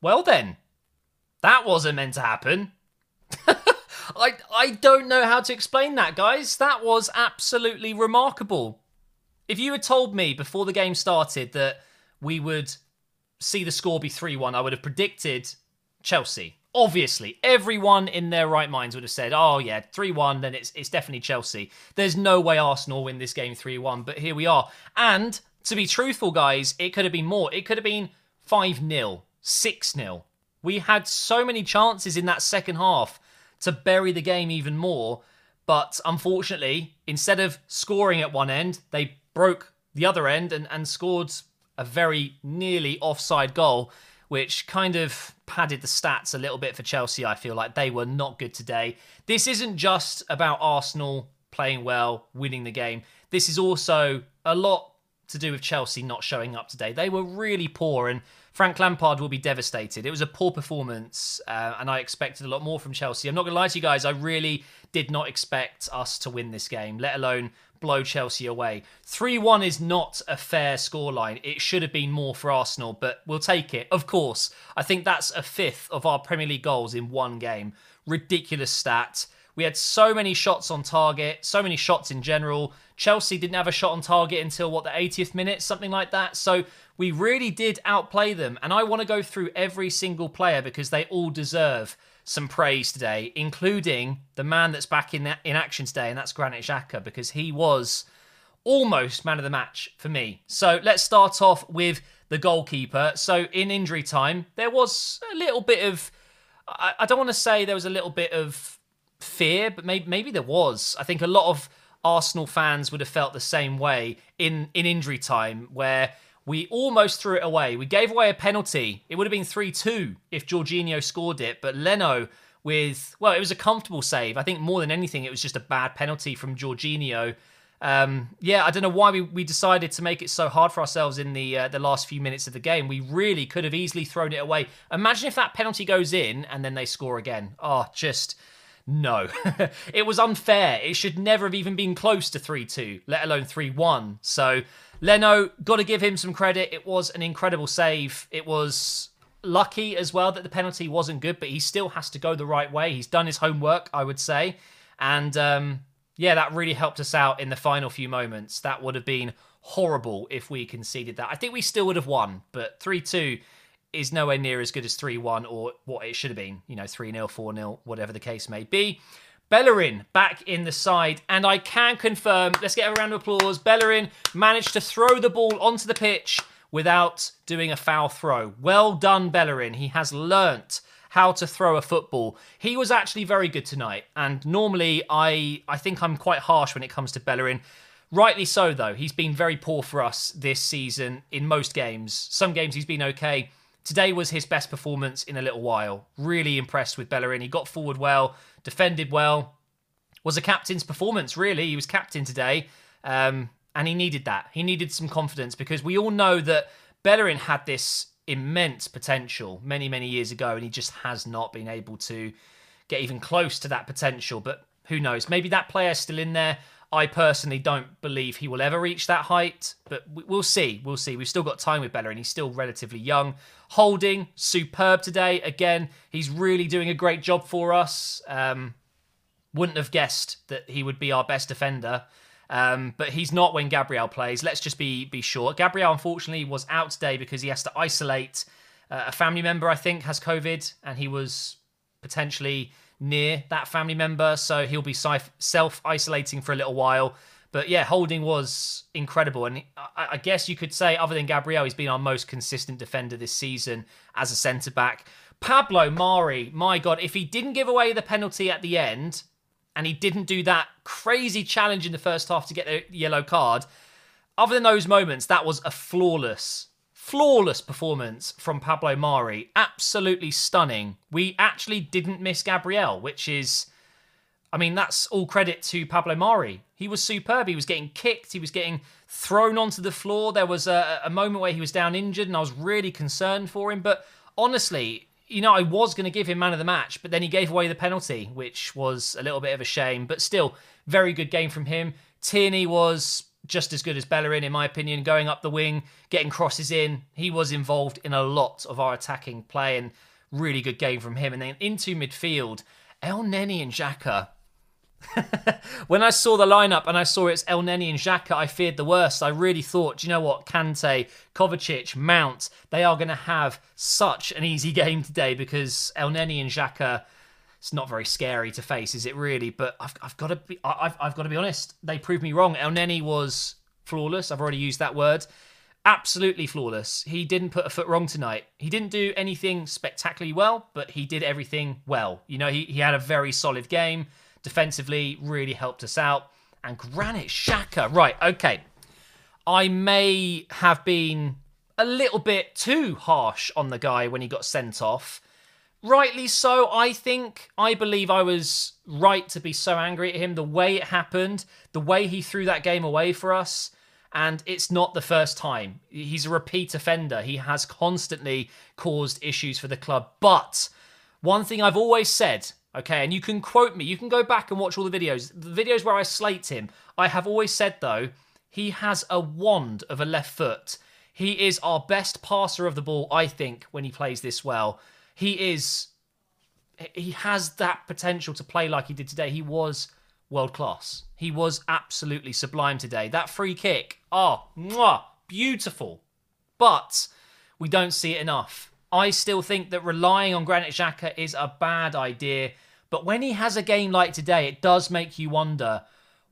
Well then, that wasn't meant to happen. I I don't know how to explain that, guys. That was absolutely remarkable. If you had told me before the game started that we would see the score be 3-1, I would have predicted Chelsea. Obviously, everyone in their right minds would have said, "Oh yeah, 3-1, then it's it's definitely Chelsea." There's no way Arsenal win this game 3-1, but here we are. And to be truthful, guys, it could have been more. It could have been 5-0, 6-0. We had so many chances in that second half to bury the game even more. But unfortunately, instead of scoring at one end, they broke the other end and, and scored a very nearly offside goal, which kind of padded the stats a little bit for Chelsea. I feel like they were not good today. This isn't just about Arsenal playing well, winning the game. This is also a lot to do with Chelsea not showing up today. They were really poor, and Frank Lampard will be devastated. It was a poor performance, uh, and I expected a lot more from Chelsea. I'm not going to lie to you guys, I really did not expect us to win this game, let alone blow Chelsea away. 3 1 is not a fair scoreline. It should have been more for Arsenal, but we'll take it. Of course, I think that's a fifth of our Premier League goals in one game. Ridiculous stat. We had so many shots on target, so many shots in general. Chelsea didn't have a shot on target until what the 80th minute, something like that. So we really did outplay them. And I want to go through every single player because they all deserve some praise today, including the man that's back in in action today, and that's Granit Xhaka because he was almost man of the match for me. So let's start off with the goalkeeper. So in injury time, there was a little bit of I, I don't want to say there was a little bit of fear, but maybe, maybe there was. I think a lot of Arsenal fans would have felt the same way in, in injury time, where we almost threw it away. We gave away a penalty. It would have been 3 2 if Jorginho scored it, but Leno with, well, it was a comfortable save. I think more than anything, it was just a bad penalty from Jorginho. Um, yeah, I don't know why we, we decided to make it so hard for ourselves in the uh, the last few minutes of the game. We really could have easily thrown it away. Imagine if that penalty goes in and then they score again. Oh, just no. it was unfair. It should never have even been close to 3 2, let alone 3 1. So, Leno, got to give him some credit. It was an incredible save. It was lucky as well that the penalty wasn't good, but he still has to go the right way. He's done his homework, I would say. And um, yeah, that really helped us out in the final few moments. That would have been horrible if we conceded that. I think we still would have won, but 3 2 is nowhere near as good as 3 1 or what it should have been, you know, 3 0, 4 0, whatever the case may be. Bellerin back in the side, and I can confirm, let's get a round of applause. Bellerin managed to throw the ball onto the pitch without doing a foul throw. Well done, Bellerin. He has learnt how to throw a football. He was actually very good tonight, and normally I, I think I'm quite harsh when it comes to Bellerin. Rightly so, though. He's been very poor for us this season in most games. Some games he's been okay. Today was his best performance in a little while. Really impressed with Bellerin. He got forward well, defended well. Was a captain's performance, really. He was captain today. Um, and he needed that. He needed some confidence because we all know that Bellerin had this immense potential many, many years ago, and he just has not been able to get even close to that potential. But who knows? Maybe that player's still in there. I personally don't believe he will ever reach that height, but we'll see. We'll see. We've still got time with Bellerin. He's still relatively young. Holding, superb today. Again, he's really doing a great job for us. Um, wouldn't have guessed that he would be our best defender. Um, but he's not when Gabriel plays. Let's just be be sure. Gabriel, unfortunately, was out today because he has to isolate uh, a family member. I think has COVID, and he was potentially near that family member, so he'll be self isolating for a little while. But yeah, Holding was incredible. And I guess you could say, other than Gabriel, he's been our most consistent defender this season as a centre back. Pablo Mari, my God, if he didn't give away the penalty at the end and he didn't do that crazy challenge in the first half to get the yellow card, other than those moments, that was a flawless flawless performance from Pablo Mari. Absolutely stunning. We actually didn't miss Gabriel, which is, I mean, that's all credit to Pablo Mari. He was superb. He was getting kicked, he was getting thrown onto the floor. There was a, a moment where he was down injured, and I was really concerned for him. But honestly, you know, I was going to give him man of the match, but then he gave away the penalty, which was a little bit of a shame. But still, very good game from him. Tierney was just as good as Bellerin, in my opinion, going up the wing, getting crosses in. He was involved in a lot of our attacking play and really good game from him. And then into midfield, Elneny and Xhaka. when I saw the lineup and I saw it's Elneny and Xhaka, I feared the worst. I really thought, you know what, Kante, Kovacic, Mount, they are going to have such an easy game today because Elneny and Xhaka it's not very scary to face, is it really? But I've, I've got to be I've, I've got to be honest. They proved me wrong. El Elneny was flawless. I've already used that word. Absolutely flawless. He didn't put a foot wrong tonight. He didn't do anything spectacularly well, but he did everything well. You know, he, he had a very solid game. Defensively, really helped us out. And Granit Xhaka. right, okay. I may have been a little bit too harsh on the guy when he got sent off rightly so, I think. I believe I was right to be so angry at him. The way it happened, the way he threw that game away for us. And it's not the first time. He's a repeat offender. He has constantly caused issues for the club. But one thing I've always said, okay, and you can quote me, you can go back and watch all the videos. The videos where I slate him, I have always said, though, he has a wand of a left foot. He is our best passer of the ball, I think, when he plays this well he is he has that potential to play like he did today. He was world class. He was absolutely sublime today. That free kick, oh, mwah, beautiful. But we don't see it enough. I still think that relying on Granit Xhaka is a bad idea. But when he has a game like today, it does make you wonder,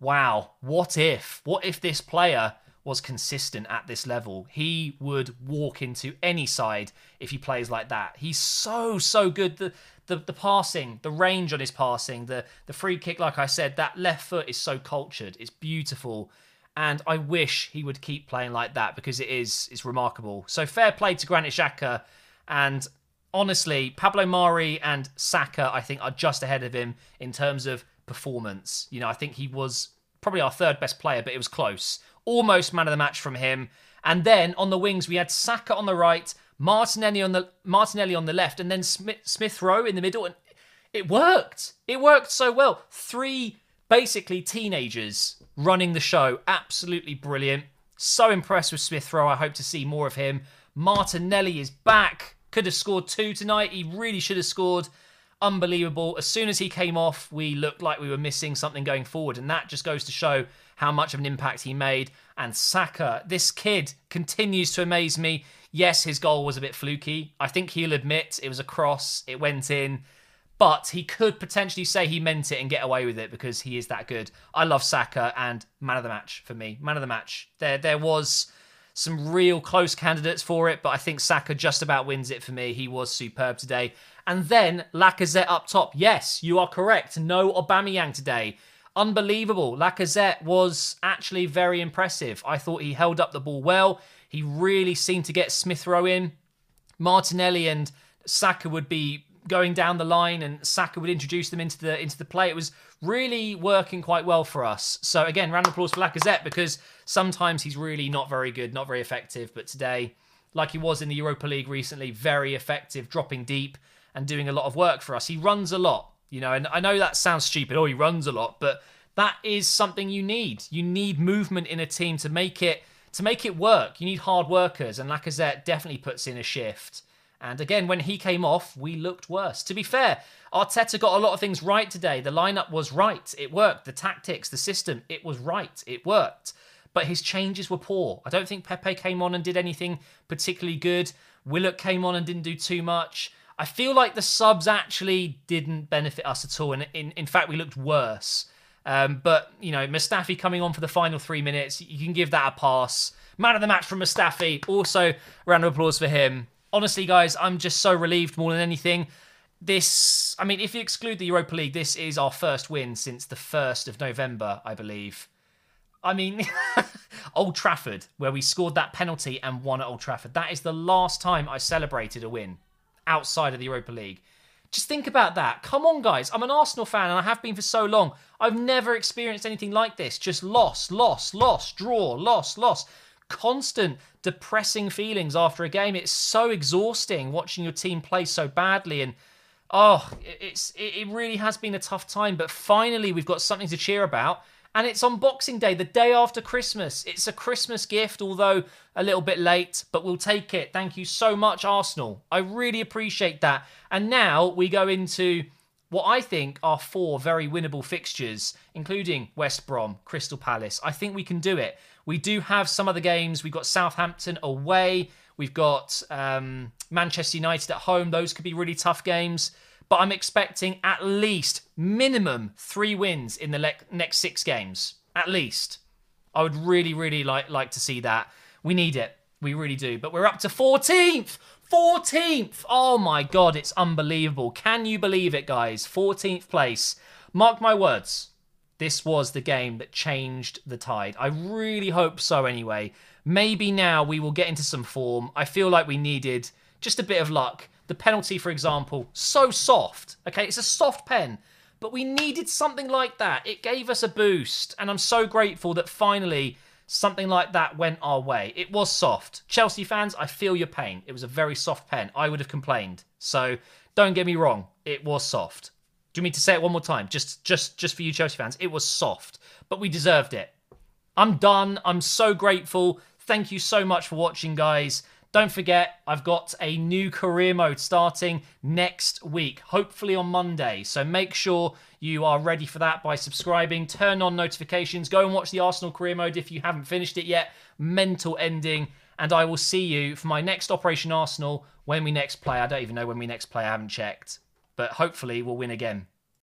wow, what if? What if this player was consistent at this level. He would walk into any side if he plays like that. He's so so good. The the, the passing, the range on his passing, the the free kick, like I said, that left foot is so cultured. It's beautiful. And I wish he would keep playing like that because it is it's remarkable. So fair play to Granit Xhaka. And honestly, Pablo Mari and Saka, I think, are just ahead of him in terms of performance. You know, I think he was probably our third best player, but it was close almost man of the match from him. And then on the wings, we had Saka on the right, Martinelli on the Martinelli on the left, and then Smith, Smith Rowe in the middle. And it worked. It worked so well. Three basically teenagers running the show. Absolutely brilliant. So impressed with Smith Rowe. I hope to see more of him. Martinelli is back. Could have scored two tonight. He really should have scored. Unbelievable. As soon as he came off, we looked like we were missing something going forward. And that just goes to show how much of an impact he made. And Saka, this kid continues to amaze me. Yes, his goal was a bit fluky. I think he'll admit it was a cross, it went in. But he could potentially say he meant it and get away with it because he is that good. I love Saka and man of the match for me. Man of the match. There, there was some real close candidates for it, but I think Saka just about wins it for me. He was superb today. And then Lacazette up top. Yes, you are correct. No Aubameyang today unbelievable. Lacazette was actually very impressive. I thought he held up the ball well. He really seemed to get Smith Rowe in. Martinelli and Saka would be going down the line and Saka would introduce them into the into the play. It was really working quite well for us. So again, round of applause for Lacazette because sometimes he's really not very good, not very effective, but today, like he was in the Europa League recently, very effective, dropping deep and doing a lot of work for us. He runs a lot. You know, and I know that sounds stupid. Oh, he runs a lot, but that is something you need. You need movement in a team to make it to make it work. You need hard workers, and Lacazette definitely puts in a shift. And again, when he came off, we looked worse. To be fair, Arteta got a lot of things right today. The lineup was right. It worked. The tactics, the system, it was right. It worked. But his changes were poor. I don't think Pepe came on and did anything particularly good. Willock came on and didn't do too much. I feel like the subs actually didn't benefit us at all, and in, in fact, we looked worse. Um, but you know, Mustafi coming on for the final three minutes, you can give that a pass. Man of the match from Mustafi, also round of applause for him. Honestly, guys, I'm just so relieved more than anything. This, I mean, if you exclude the Europa League, this is our first win since the 1st of November, I believe. I mean, Old Trafford, where we scored that penalty and won at Old Trafford. That is the last time I celebrated a win outside of the Europa League. Just think about that. Come on, guys. I'm an Arsenal fan and I have been for so long. I've never experienced anything like this. Just loss, loss, loss, draw, loss, loss. Constant depressing feelings after a game. It's so exhausting watching your team play so badly and oh, it's it really has been a tough time, but finally we've got something to cheer about And it's on Boxing Day, the day after Christmas. It's a Christmas gift, although a little bit late, but we'll take it. Thank you so much, Arsenal. I really appreciate that. And now we go into what I think are four very winnable fixtures, including West Brom, Crystal Palace. I think we can do it. We do have some other games. We've got Southampton away. We've got um, Manchester United at home. Those could be really tough games. But I'm expecting at least minimum three wins in the le- next six games. At least. I would really, really like like to see that. We need it. We really do. But we're up to 14th. 14th! Oh my god, it's unbelievable. Can you believe it, guys? 14th place. Mark my words. This was the game that changed the tide. I really hope so, anyway. Maybe now we will get into some form. I feel like we needed just a bit of luck. The penalty, for example, so soft. Okay, it's a soft pen, but we needed something like that. It gave us a boost, and I'm so grateful that finally something like that went our way. It was soft. Chelsea fans, I feel your pain. It was a very soft pen. I would have complained. So don't get me wrong, it was soft. Do you mean to say it one more time? Just just just for you Chelsea fans, it was soft, but we deserved it. I'm done. I'm so grateful. Thank you so much for watching, guys. Don't forget, I've got a new career mode starting next week, hopefully on Monday. So make sure you are ready for that by subscribing, turn on notifications, go and watch the Arsenal career mode if you haven't finished it yet. Mental ending. And I will see you for my next Operation Arsenal when we next play. I don't even know when we next play, I haven't checked. But hopefully we'll win again.